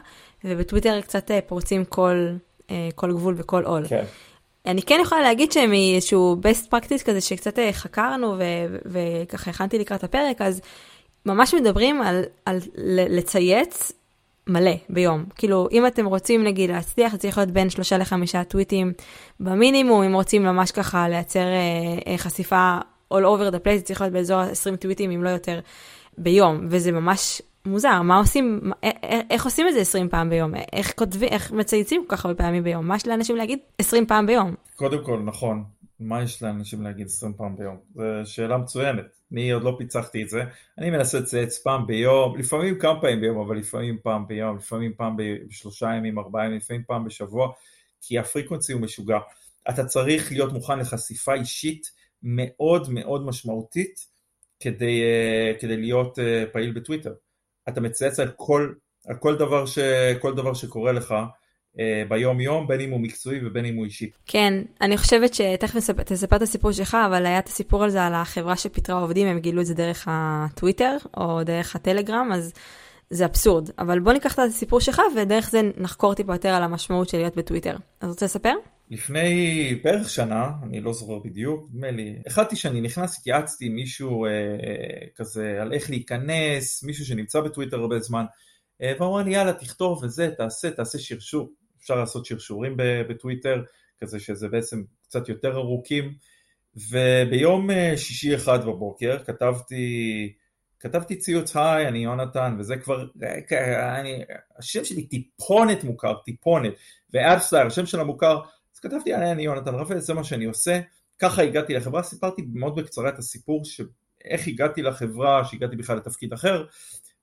ובטוויטר קצת אה, פורצים כל, אה, כל גבול וכל עול. כן. אני כן יכולה להגיד שמאיזשהו best practice כזה שקצת אה, חקרנו וככה הכנתי לקראת הפרק, אז ממש מדברים על, על לצייץ מלא ביום. כאילו, אם אתם רוצים נגיד להצליח, זה צריך להיות בין שלושה לחמישה טוויטים במינימום, אם רוצים ממש ככה לייצר אה, אה, חשיפה all over the place, זה צריך להיות באזור 20 טוויטים, אם לא יותר, ביום, וזה ממש מוזר, מה עושים, איך, עושים את זה 20 פעם ביום? איך כותבים, איך מצייצים כל כך הרבה פעמים ביום? מה יש לאנשים להגיד 20 פעם ביום? קודם כל, נכון. מה יש לאנשים להגיד 20 פעם ביום? זו שאלה מצוינת. אני עוד לא פיצחתי את זה. אני מנסה לצייץ פעם ביום, לפעמים כמה פעמים ביום, אבל לפעמים פעם ביום, לפעמים פעם בשלושה ימים, ארבעה ימים, לפעמים פעם בשבוע, כי הפריקונסי הוא משוגע. אתה צריך להיות מוכן לחשיפה אישית מאוד מאוד משמעותית כדי, אה, כדי להיות אה, פעיל בטוויטר. אתה מצייץ על כל, על כל, דבר, ש, כל דבר שקורה לך אה, ביום יום, בין אם הוא מקצועי ובין אם הוא אישי. כן, אני חושבת שתכף תספר את הסיפור שלך, אבל היה את הסיפור על זה על החברה שפיטרה עובדים, הם גילו את זה דרך הטוויטר או דרך הטלגרם, אז זה אבסורד. אבל בוא ניקח את הסיפור שלך ודרך זה נחקור טיפה יותר על המשמעות של להיות בטוויטר. אז רוצה לספר? לפני בערך שנה, אני לא זוכר בדיוק, נדמה לי, החלטתי שאני נכנס, התייעצתי עם מישהו אה, אה, כזה על איך להיכנס, מישהו שנמצא בטוויטר הרבה זמן, אה, והוא אמר לי יאללה תכתוב וזה, תעשה, תעשה שרשור, אפשר לעשות שרשורים בטוויטר, כזה שזה בעצם קצת יותר ארוכים, וביום אה, שישי אחד בבוקר כתבתי, כתבתי ציוץ היי, אני יונתן, וזה כבר, אה, אני, השם שלי טיפונת מוכר, טיפונת, ואבסטאר, השם שלה מוכר, אז כתבתי, אני יונתן רפאל, זה מה שאני עושה, ככה הגעתי לחברה, סיפרתי מאוד בקצרה את הסיפור של איך הגעתי לחברה, שהגעתי בכלל לתפקיד אחר,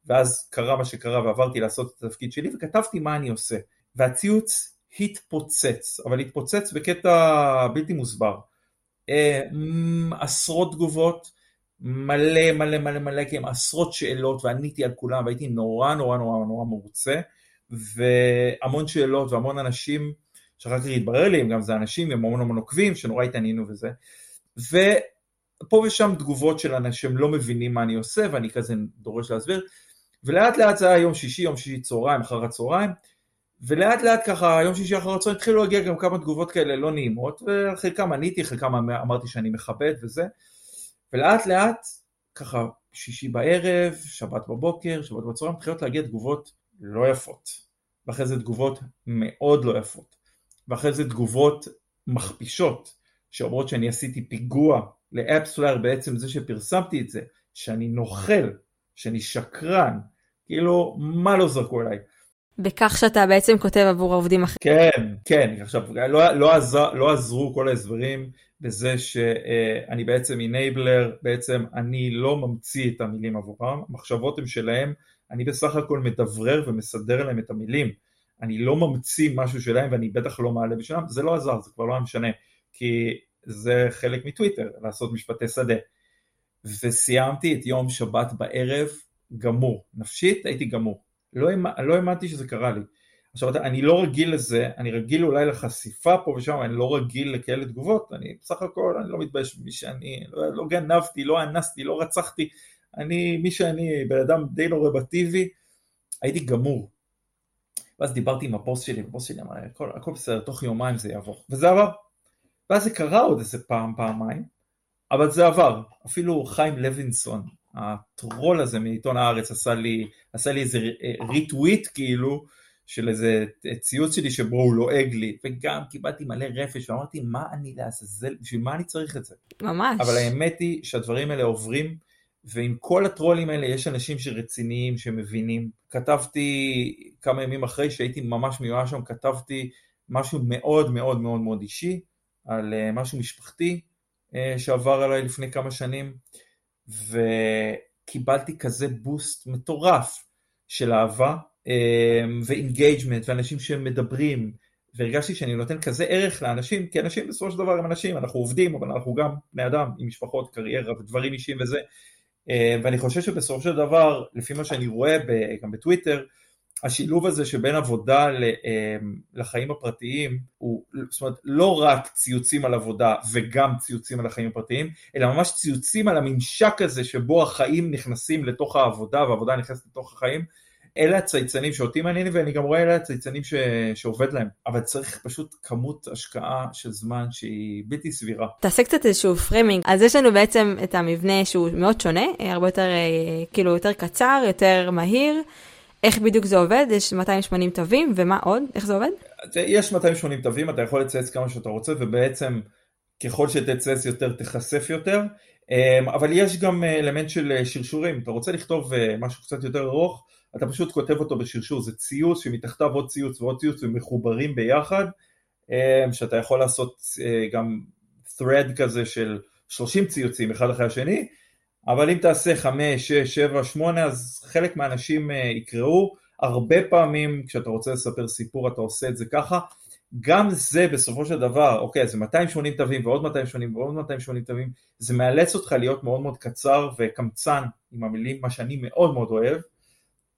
ואז קרה מה שקרה ועברתי לעשות את התפקיד שלי, וכתבתי מה אני עושה. והציוץ התפוצץ, אבל התפוצץ בקטע בלתי מוסבר. אה, עשרות תגובות, מלא מלא מלא מלא, כי הם עשרות שאלות ועניתי על כולם והייתי נורא נורא נורא נורא מרוצה והמון שאלות והמון אנשים שאחר כך התברר לי, הם גם זה אנשים עם המון המון עוקבים שנורא התעניינו וזה. ופה ושם תגובות של אנשים לא מבינים מה אני עושה ואני כזה דורש להסביר. ולאט לאט זה היה יום שישי, יום שישי צהריים, אחר הצהריים, ולאט לאט ככה, יום שישי אחר הצהריים התחילו להגיע גם כמה תגובות כאלה לא נעימות, וחלקם עניתי, חלקם אמרתי שאני מכבד וזה, ולאט לאט, ככה שישי בערב, שבת בבוקר, שבת בצהריים, התחילו להגיע תגובות לא יפות, ואחרי זה תגובות מאוד לא יפות. ואחרי זה תגובות מכפישות שאומרות שאני עשיתי פיגוע לאפסולר בעצם זה שפרסמתי את זה, שאני נוכל, שאני שקרן, כאילו מה לא זרקו אליי. בכך שאתה בעצם כותב עבור העובדים אחרים. כן, כן, עכשיו לא, לא, עזר, לא עזרו כל ההסברים בזה שאני בעצם אינבלר, בעצם אני לא ממציא את המילים עבורם, המחשבות הן שלהם, אני בסך הכל מדברר ומסדר להם את המילים. אני לא ממציא משהו שלהם ואני בטח לא מעלה בשבילם, זה לא עזר, זה כבר לא היה משנה, כי זה חלק מטוויטר, לעשות משפטי שדה. וסיימתי את יום שבת בערב גמור, נפשית הייתי גמור, לא, לא האמנתי שזה קרה לי. עכשיו אני לא רגיל לזה, אני רגיל אולי לחשיפה פה ושם, אני לא רגיל לכאלה תגובות, אני בסך הכל, אני לא מתבייש במי שאני, לא, לא גנבתי, לא אנסתי, לא רצחתי, אני, מי שאני, בן אדם די נורבטיבי, הייתי גמור. ואז דיברתי עם הבוס שלי, הבוס שלי אמר, הכל, הכל בסדר, תוך יומיים זה יעבור. וזה עבר. ואז זה קרה עוד איזה פעם, פעמיים, אבל זה עבר. אפילו חיים לוינסון, הטרול הזה מעיתון הארץ, עשה לי, עשה לי איזה ריטוויט כאילו, של איזה ציוץ שלי שבו הוא לועג לי, וגם קיבלתי מלא רפש, ואמרתי, מה אני לעזאזל, בשביל מה אני צריך את זה? ממש. אבל האמת היא שהדברים האלה עוברים ועם כל הטרולים האלה יש אנשים שרציניים, שמבינים. כתבתי כמה ימים אחרי שהייתי ממש מיואש שם, כתבתי משהו מאוד מאוד מאוד מאוד אישי, על אה, משהו משפחתי אה, שעבר עליי לפני כמה שנים, וקיבלתי כזה boost מטורף של אהבה אה, ו engagement, ואנשים שמדברים, והרגשתי שאני נותן כזה ערך לאנשים, כי אנשים בסופו של דבר הם אנשים, אנחנו עובדים, אבל אנחנו גם בני אדם עם משפחות, קריירה ודברים אישיים וזה, ואני חושב שבסופו של דבר, לפי מה שאני רואה גם בטוויטר, השילוב הזה שבין עבודה אה, לחיים הפרטיים הוא זאת אומרת לא רק ציוצים על עבודה וגם ציוצים על החיים הפרטיים אלא ממש ציוצים על הממשק הזה שבו החיים נכנסים לתוך העבודה והעבודה נכנסת לתוך החיים אלה הצייצנים שאותי מעניינים ואני גם רואה אלה הצייצנים ש... שעובד להם, אבל צריך פשוט כמות השקעה של זמן שהיא בלתי סבירה. תעשה קצת איזשהו framing, אז יש לנו בעצם את המבנה שהוא מאוד שונה, הרבה יותר כאילו יותר קצר, יותר מהיר. איך בדיוק זה עובד? יש 280 תווים, ומה עוד? איך זה עובד? יש 280 תווים, אתה יכול לצייץ כמה שאתה רוצה, ובעצם ככל שתצייץ יותר תיחשף יותר, אמ, אבל יש גם אה, אלמנט של אה, שרשורים, אתה רוצה לכתוב אה, משהו קצת יותר ארוך, אתה פשוט כותב אותו בשרשור, זה ציוץ שמתחתיו עוד ציוץ ועוד ציוץ ומחוברים ביחד, אמ, שאתה יכול לעשות גם thread כזה של 30 ציוצים אחד אחרי השני, אבל אם תעשה 5, 6, 7, 8 אז חלק מהאנשים יקראו, הרבה פעמים כשאתה רוצה לספר סיפור אתה עושה את זה ככה, גם זה בסופו של דבר, אוקיי, זה 280 תווים ועוד 280 ועוד 280 תווים, זה מאלץ אותך להיות מאוד מאוד קצר וקמצן עם המילים, מה שאני מאוד מאוד אוהב, אה,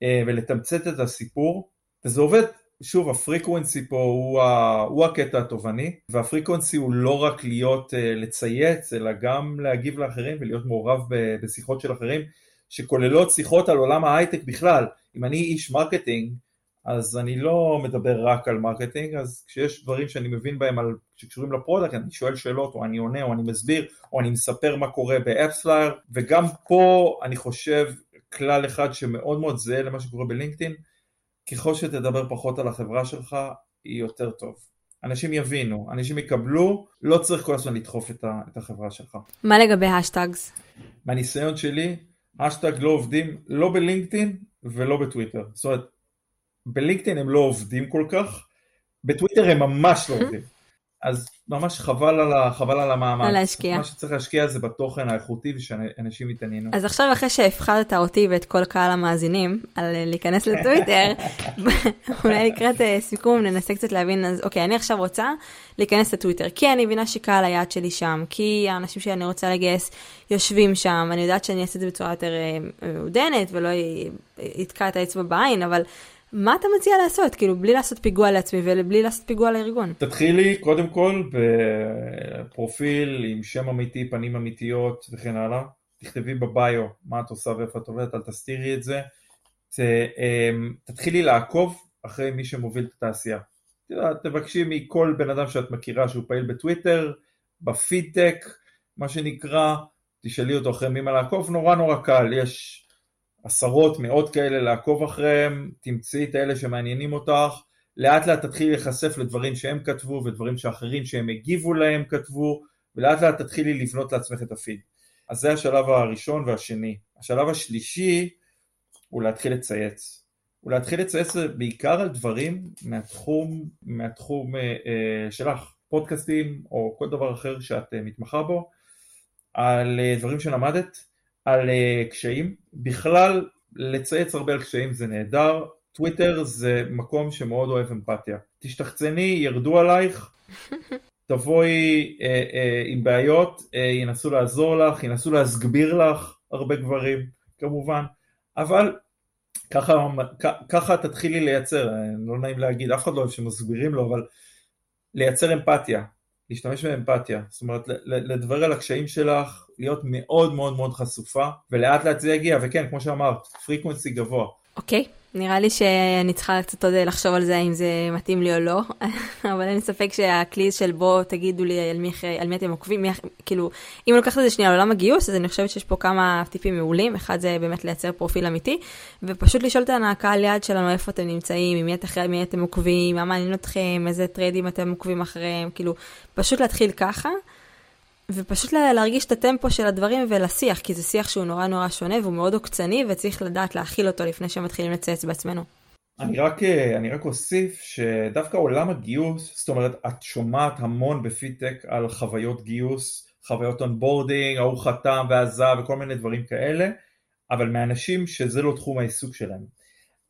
ולתמצת את הסיפור, וזה עובד, שוב, ה frequency פה הוא, ה, הוא הקטע התובעני, וה frequency הוא לא רק להיות, אה, לצייץ, אלא גם להגיב לאחרים ולהיות מעורב בשיחות של אחרים, שכוללות שיחות על עולם ההייטק בכלל. אם אני איש marketing, אז אני לא מדבר רק על marketing, אז כשיש דברים שאני מבין בהם על, שקשורים ל product, אני שואל שאלות, או אני עונה, או אני מסביר, או אני מספר מה קורה ב AppsFlyer, וגם פה אני חושב כלל אחד שמאוד מאוד זהה למה שקורה בלינקדאין, ככל שתדבר פחות על החברה שלך, היא יותר טוב. אנשים יבינו, אנשים יקבלו, לא צריך כל הזמן לדחוף את, ה, את החברה שלך. מה לגבי hashtags? מהניסיון שלי, השטג לא עובדים לא בלינקדאין ולא בטוויטר. זאת אומרת, בלינקדאין הם לא עובדים כל כך, בטוויטר הם ממש לא עובדים. אז ממש חבל על, ה, חבל על המאמץ. להשקיע. מה שצריך להשקיע זה בתוכן האיכותי ושאנשים יתעניינו. אז עכשיו אחרי שהפחדת אותי ואת כל קהל המאזינים על להיכנס לטוויטר, אולי לקראת אה, סיכום ננסה קצת להבין, אז אוקיי, אני עכשיו רוצה להיכנס לטוויטר, כי אני מבינה שקהל היעד שלי שם, כי האנשים שאני רוצה לגייס יושבים שם, אני יודעת שאני אעשה את זה בצורה יותר אה, מעודנת ולא יתקע את האצבע בעין, אבל... מה אתה מציע לעשות? כאילו, בלי לעשות פיגוע לעצמי ובלי לעשות פיגוע לארגון. תתחילי קודם כל בפרופיל עם שם אמיתי, פנים אמיתיות וכן הלאה. תכתבי בביו מה את עושה ואיפה את עובדת, אל תסתירי את זה. ת, אמ, תתחילי לעקוב אחרי מי שמוביל את התעשייה. תבקשי מכל בן אדם שאת מכירה שהוא פעיל בטוויטר, בפידטק, מה שנקרא, תשאלי אותו אחרי מי מה לעקוב, נורא נורא קל, יש עשרות, מאות כאלה לעקוב אחריהם, תמצאי את האלה שמעניינים אותך, לאט לאט תתחילי להיחשף לדברים שהם כתבו ודברים שאחרים שהם הגיבו להם כתבו, ולאט לאט תתחילי לבנות לעצמך את הפיד. אז זה השלב הראשון והשני. השלב השלישי הוא להתחיל לצייץ. הוא להתחיל לצייץ בעיקר על דברים מהתחום, מהתחום אה, אה, שלך, פודקאסטים או כל דבר אחר שאת אה, מתמחה בו, על אה, דברים שלמדת, על uh, קשיים. בכלל, לצייץ הרבה על קשיים זה נהדר. טוויטר זה מקום שמאוד אוהב אמפתיה. תשתחצני, ירדו עלייך, תבואי uh, uh, עם בעיות, uh, ינסו לעזור לך, ינסו להסגביר לך הרבה גברים, כמובן, אבל ככה, ככה תתחילי לייצר, לא נעים להגיד, אף אחד לא אוהב שמסבירים לו, אבל לייצר אמפתיה, להשתמש באמפתיה, זאת אומרת לדבר על הקשיים שלך, להיות מאוד מאוד מאוד חשופה, ולאט לאט זה יגיע, וכן, כמו שאמרת, frequency גבוה. אוקיי, okay. נראה לי שאני צריכה קצת עוד לחשוב על זה, אם זה מתאים לי או לא, אבל אין ספק שהכלי של בוא תגידו לי על מי, על מי אתם עוקבים, מי, כאילו, אם אני לוקחת את זה שנייה לעולם הגיוס, אז אני חושבת שיש פה כמה טיפים מעולים, אחד זה באמת לייצר פרופיל אמיתי, ופשוט לשאול את הקהל יעד שלנו איפה אתם נמצאים, עם מי, אתם, מי אתם עוקבים, מה מעניין אתכם, איזה thread ים אתם עוקבים אחריהם, כאילו, פשוט להתחיל ככה. ופשוט להרגיש את הטמפו של הדברים ולשיח, כי זה שיח שהוא נורא נורא שונה והוא מאוד עוקצני וצריך לדעת להכיל אותו לפני שמתחילים לצייץ בעצמנו. אני רק, אני רק אוסיף שדווקא עולם הגיוס, זאת אומרת את שומעת המון ב feed tech על חוויות גיוס, חוויות onboarding, ההוא חתם ועזב וכל מיני דברים כאלה, אבל מאנשים שזה לא תחום העיסוק שלהם.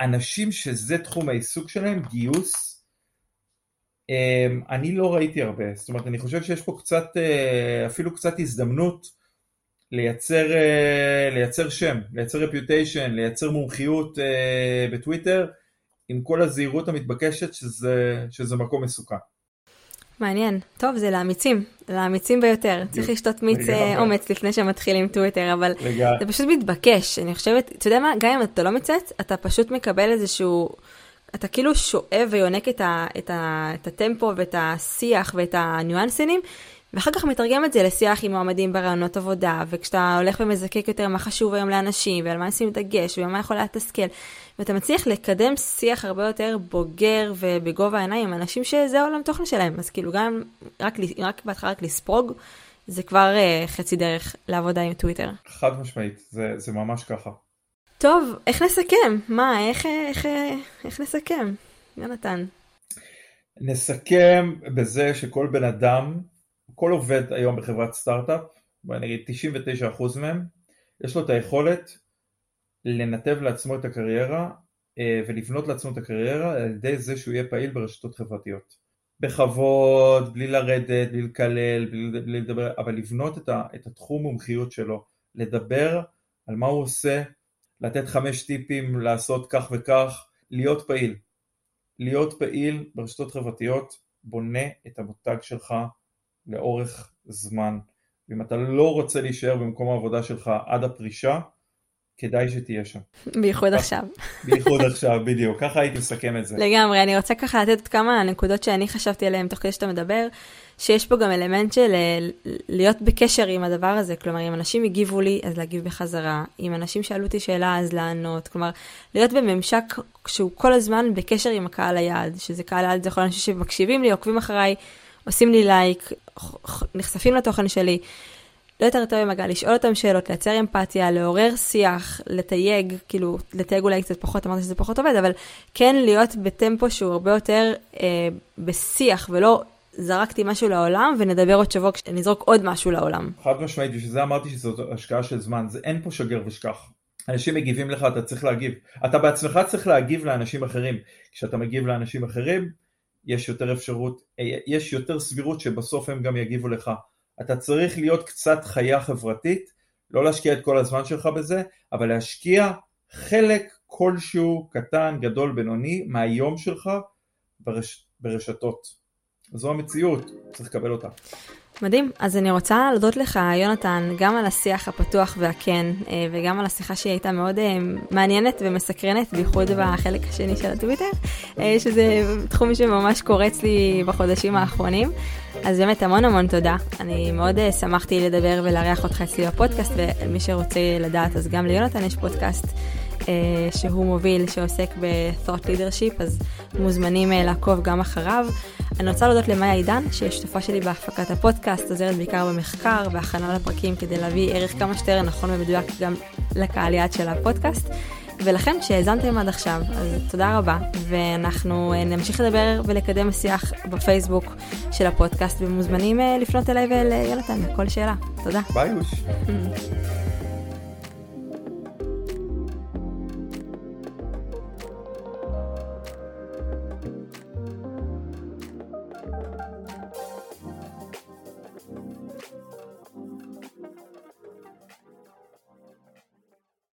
אנשים שזה תחום העיסוק שלהם, גיוס, אני לא ראיתי הרבה, זאת אומרת אני חושב שיש פה קצת, אה, אפילו קצת הזדמנות לייצר, אה, לייצר שם, לייצר רפיוטיישן, לייצר מומחיות אה, בטוויטר עם כל הזהירות המתבקשת שזה, שזה מקום מסוכן. מעניין. טוב, זה לאמיצים, לאמיצים ביותר. צריך לשתות מיץ אומץ לפני שמתחילים טוויטר, אבל זה פשוט מתבקש. אני חושבת, אתה יודע מה, גם אם אתה לא מצייץ, אתה פשוט מקבל איזשהו... אתה כאילו שואב ויונק את, ה, את, ה, את הטמפו ואת השיח ואת הניואנסינים, ואחר כך מתרגם את זה לשיח עם מועמדים ברעיונות עבודה, וכשאתה הולך ומזקק יותר מה חשוב היום לאנשים, ועל מה נשים דגש, ומה יכול לתסכל, ואתה מצליח לקדם שיח הרבה יותר בוגר ובגובה העיניים אנשים שזה העולם תוכן שלהם, אז כאילו גם רק, רק בהתחלה רק לספוג, זה כבר uh, חצי דרך לעבודה עם טוויטר. חד משמעית, זה, זה ממש ככה. טוב, איך נסכם? מה, איך, איך, איך, איך נסכם? יונתן. נסכם בזה שכל בן אדם כל עובד היום בחברת סטארט-אפ, בוא נגיד 99% מהם, יש לו את היכולת לנתב לעצמו את הקריירה אה, ולבנות לעצמו את הקריירה על ידי זה שהוא יהיה פעיל ברשתות חברתיות. בכבוד, בלי לרדת, בלי לקלל, בלי, בלי לדבר, אבל לבנות את, ה, את התחום מומחיות שלו, לדבר על מה הוא עושה, לתת חמש טיפים לעשות כך וכך, להיות פעיל. להיות פעיל ברשתות חברתיות בונה את המותג שלך לאורך זמן. ואם אתה לא רוצה להישאר במקום העבודה שלך עד הפרישה, כדאי שתהיה שם. בייחוד עכשיו. בייחוד עכשיו, בדיוק. ככה הייתי מסכם את זה. לגמרי, אני רוצה ככה לתת כמה נקודות שאני חשבתי עליהן תוך כדי שאתה מדבר, שיש פה גם אלמנט של אה, להיות בקשר עם הדבר הזה. כלומר, אם אנשים הגיבו לי, אז להגיב בחזרה. אם אנשים שאלו אותי שאלה, אז לענות. כלומר, להיות בממשק שהוא כל הזמן בקשר עם הקהל היעד, שזה קהל היעד, זה יכול להיות אנשים שמקשיבים לי, עוקבים אחריי. עושים לי לייק, נחשפים לתוכן שלי. לא יותר טוב עם הגל, לשאול אותם שאלות, לייצר אמפתיה, לעורר שיח, לתייג, כאילו, לתייג אולי קצת פחות, אמרתי שזה פחות עובד, אבל כן להיות בטמפו שהוא הרבה יותר אה, בשיח, ולא זרקתי משהו לעולם ונדבר עוד שבוע כשנזרוק עוד משהו לעולם. חד משמעית, בשביל זה אמרתי שזאת השקעה של זמן, זה אין פה שגר ושכח. אנשים מגיבים לך, אתה צריך להגיב. אתה בעצמך צריך להגיב לאנשים אחרים. כשאתה מגיב לאנשים אחרים, יש יותר אפשרות, אה, יש יותר סבירות שבסוף הם גם יגיבו לך. אתה צריך להיות קצת חיה חברתית, לא להשקיע את כל הזמן שלך בזה, אבל להשקיע חלק כלשהו, קטן, גדול, בינוני, מהיום שלך ברש... ברשתות. זו המציאות, צריך לקבל אותה. מדהים. אז אני רוצה להודות לך, יונתן, גם על השיח הפתוח והכן, אה, וגם על השיחה שהיא הייתה מאוד אה, מעניינת ומסקרנת, בייחוד בחלק השני של הטוויטר, אה, שזה תחום שממש קורץ לי בחודשים האחרונים. אז באמת המון המון תודה. אני מאוד שמחתי לדבר ולארח אותך אצלי בפודקאסט, ומי שרוצה לדעת, אז גם ליונתן יש פודקאסט. אה, שהוא מוביל, שעוסק ב-thought leadership, אז מוזמנים אה, לעקוב גם אחריו. אני רוצה להודות למאיה עידן, שהיא שותפה שלי בהפקת הפודקאסט, עוזרת בעיקר במחקר, בהכנה לפרקים, כדי להביא ערך כמה שיותר נכון ומדויק גם לקהל יעד של הפודקאסט. ולכם שהאזנתם עד עכשיו, אז תודה רבה, ואנחנו אה, נמשיך לדבר ולקדם שיח בפייסבוק של הפודקאסט, ומוזמנים לפנות אליי ואל יונתן לכל שאלה. תודה. ביי יוש.